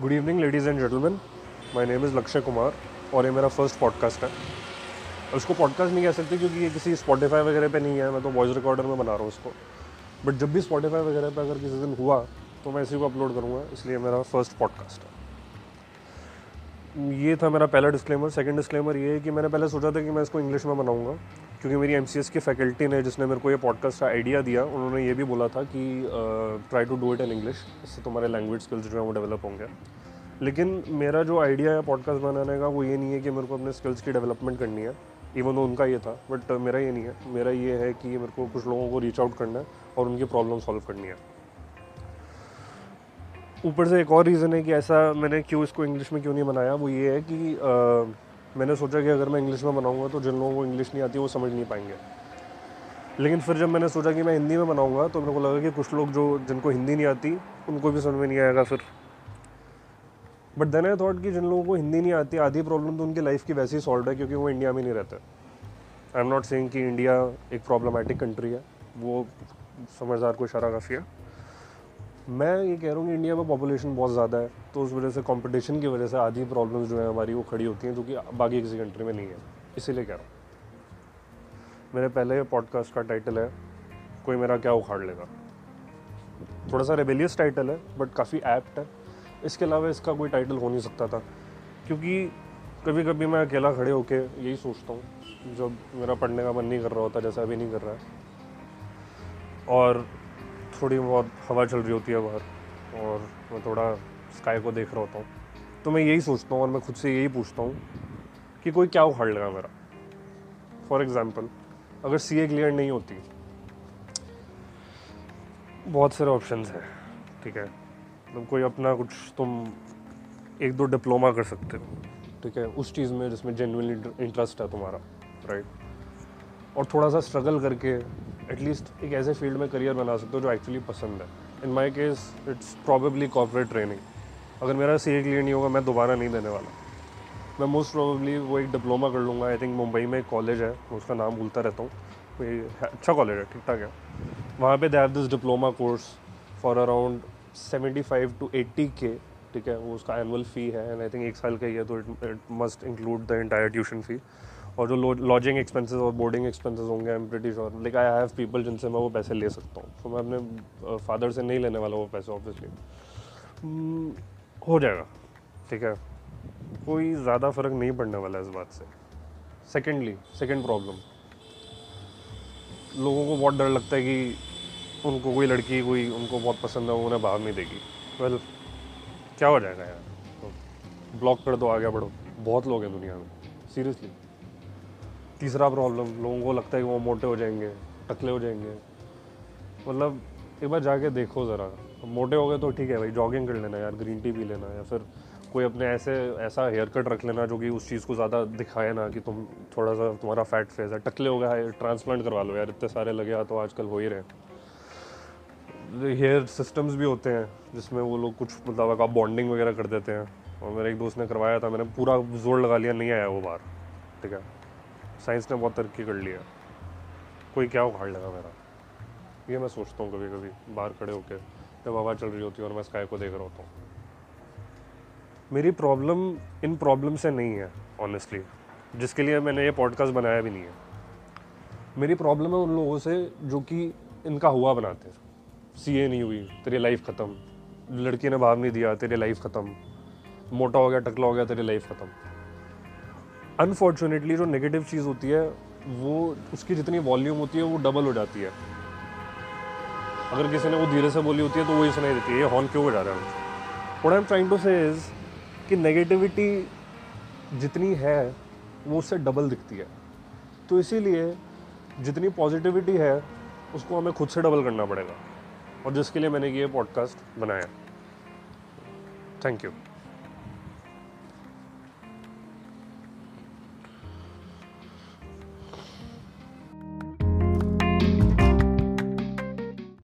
Good evening ladies and gentleman my name is Lakshya Kumar और ये मेरा first podcast है। उसको पॉडकास्ट नहीं कह सकते क्योंकि ये किसी स्पॉटिफाई वगैरह पे नहीं है। मैं तो वॉइस रिकॉर्डर में बना रहा हूँ उसको बट जब भी स्पॉटिफाई वगैरह पे अगर किसी दिन हुआ तो मैं इसी को अपलोड करूँगा। इसलिए मेरा फ़र्स्ट पॉडकास्ट है। ये था मेरा पहला डिस्क्लेमर सेकंड डिस्क्लेमर ये है कि मैंने पहले सोचा था कि मैं इसको इंग्लिश में बनाऊँगा। क्योंकि मेरी एम सी एस की फैकल्टी ने जिसने मेरे को ये पॉडकास्ट का आइडिया दिया उन्होंने ये भी बोला था कि try to do it in English इससे तुम्हारे लैंग्वेज स्किल्स जो है वो डेवलप होंगे। लेकिन मेरा जो आइडिया है पॉडकास्ट बनाने का वो ये नहीं है कि मेरे को अपने स्किल्स की डेवलपमेंट करनी है इवन तो उनका ये था बट मेरा ये नहीं है। मेरा ये है कि मेरे को कुछ लोगों को रीच आउट करना है और उनकी प्रॉब्लम सॉल्व करनी है। ऊपर से एक और रीज़न है कि ऐसा मैंने क्यों इसको इंग्लिश में क्यों नहीं बनाया वो ये है कि आ, मैंने सोचा कि अगर मैं इंग्लिश में बनाऊँगा तो जिन लोगों को इंग्लिश नहीं आती वो समझ नहीं पाएँगे। लेकिन फिर जब मैंने सोचा कि मैं हिंदी में बनाऊँगा तो मेरे को लगा कि कुछ लोग जो, जिनको हिंदी नहीं आती, उनको भी समझ में नहीं आएगा फिर। बट देन आई थॉट कि जिन लोगों को हिंदी नहीं आती, आधी प्रॉब्लम तो उनकी लाइफ की वैसे ही सॉल्व है, क्योंकि वो इंडिया में नहीं रहते। आई एम नॉट सेइंग कि इंडिया एक प्रॉब्लमेटिक कंट्री है, वो समझदार को इशारा काफ़ी है। मैं ये कह रहा हूँ कि इंडिया में पॉपुलेशन बहुत ज़्यादा है तो उस वजह से कंपटीशन की वजह से आधी प्रॉब्लम्स जो है हमारी वो खड़ी होती हैं, जो कि बाकी किसी कंट्री में नहीं है। इसीलिए कह रहा हूँ। मेरे पहले पॉडकास्ट का टाइटल है, कोई मेरा क्या उखाड़ लेगा। थोड़ा सा रेबेलियस टाइटल है बट काफ़ी एप्ट है। इसके अलावा इसका कोई टाइटल हो नहीं सकता था, क्योंकि कभी कभी मैं अकेला खड़े होके यही सोचता हूँ, जब मेरा पढ़ने का मन नहीं कर रहा होता, जैसा अभी नहीं कर रहा है। और थोड़ी बहुत हवा चल रही होती है बाहर, और मैं थोड़ा स्काई को देख रहा होता हूँ। तो मैं यही सोचता हूँ और मैं खुद से यही पूछता हूँ कि कोई क्या उखाड़ लेगा मेरा। फॉर एग्ज़ाम्पल अगर सी ए क्लियर नहीं होती, बहुत सारे ऑप्शन हैं, ठीक है? मतलब कोई अपना कुछ तुम एक दो डिप्लोमा कर सकते हो, ठीक है? उस चीज़ में जिसमें जेनुअन इंटरेस्ट है तुम्हारा राइट और थोड़ा सा स्ट्रगल करके एटलीस्ट एक ऐसे फ़ील्ड में करियर बना सकते हो जो एक्चुअली पसंद है। In my case it's probably corporate training अगर मेरा सी ए क्लियर नहीं होगा, मैं दोबारा नहीं देने वाला। मैं मोस्ट प्रॉबली वो एक डिप्लोमा कर लूँगा। आई थिंक मुंबई में एक कॉलेज है, मैं उसका नाम भूलता रहता हूँ। कोई अच्छा कॉलेज है ठीक ठाक है। वहाँ पे they have this diploma course for around seventy five to eighty K ठीक है? वो उसका एनुअल फ़ी है एंड आई थिंक एक साल का ही है तो it it must include the entire tuition fee और जो लॉजिंग एक्सपेंसेस और बोर्डिंग एक्सपेंसेस होंगे I am pretty sure like I have people जिनसे मैं वो पैसे ले सकता हूँ। तो मैं अपने फादर से नहीं लेने वाला वो पैसे ऑब्वियसली hmm, हो जाएगा। ठीक है? कोई ज़्यादा फ़र्क नहीं पड़ने वाला इस बात से। सेकेंडली सेकेंड प्रॉब्लम लोगों को बहुत डर लगता है कि उनको कोई लड़की कोई उनको बहुत पसंद है उन्हें भाग नहीं देगी। वेल well, क्या हो जाएगा यार? तो ब्लॉक कर दो आगे बढ़ो। बहुत लोग हैं दुनिया में। सीरियसली तीसरा प्रॉब्लम लोगों को लगता है कि वो मोटे हो जाएँगे, टकले हो जाएँगे। मतलब एक बार जाके देखो ज़रा। मोटे हो गए तो ठीक है भाई जॉगिंग कर लेना यार ग्रीन टी पी लेना या फिर कोई अपने ऐसे, ऐसा हेयर कट रख लेना जो कि उस चीज़ को ज़्यादा दिखाए ना कि तुम थोड़ा सा तुम्हारा फैट फेस है। टकले हो गया है ट्रांसप्लांट करवा लो यार, इतने सारे लगे तो आजकल हो ही रहे हेयर सिस्टम्स भी होते हैं जिसमें वो लोग कुछ मतलब आप बॉन्डिंग वगैरह कर देते हैं। और मेरे एक दोस्त ने करवाया था, मैंने पूरा ज़ोर लगा लिया, नहीं आया वो बाहर ठीक है? साइंस ने बहुत तरक्की कर लिया कोई क्या उखाड़ लेगा मेरा? ये मैं सोचता हूँ कभी कभी बाहर खड़े होकर जब हवा चल रही होती है और मैं स्काई को देख रहा होता हूँ। मेरी प्रॉब्लम इन प्रॉब्लम से नहीं है ऑनेस्टली जिसके लिए मैंने ये पॉडकास्ट बनाया भी नहीं है। मेरी प्रॉब्लम है उन लोगों से जो कि इनका हुआ बनाते हैं। सी ए नहीं हुई, तेरी लाइफ ख़त्म। लड़की ने भाव नहीं दिया, तेरी लाइफ ख़त्म। मोटा हो गया, टकला हो गया, तेरी लाइफ ख़त्म। अनफॉर्चुनेटली जो नेगेटिव चीज़ होती है, वो उसकी जितनी वॉल्यूम होती है, वो डबल हो जाती है। अगर किसी ने वो धीरे से बोली होती है तो वही सुनाई देती है ये हॉर्न क्यों बजा रहा है? What I am trying to say is कि नेगेटिविटी जितनी है, वो उससे डबल दिखती है। तो इसीलिए जितनी पॉजिटिविटी है, उसको हमें खुद से डबल करना पड़ेगा। और जिसके लिए मैंने ये पॉडकास्ट बनाया। Thank you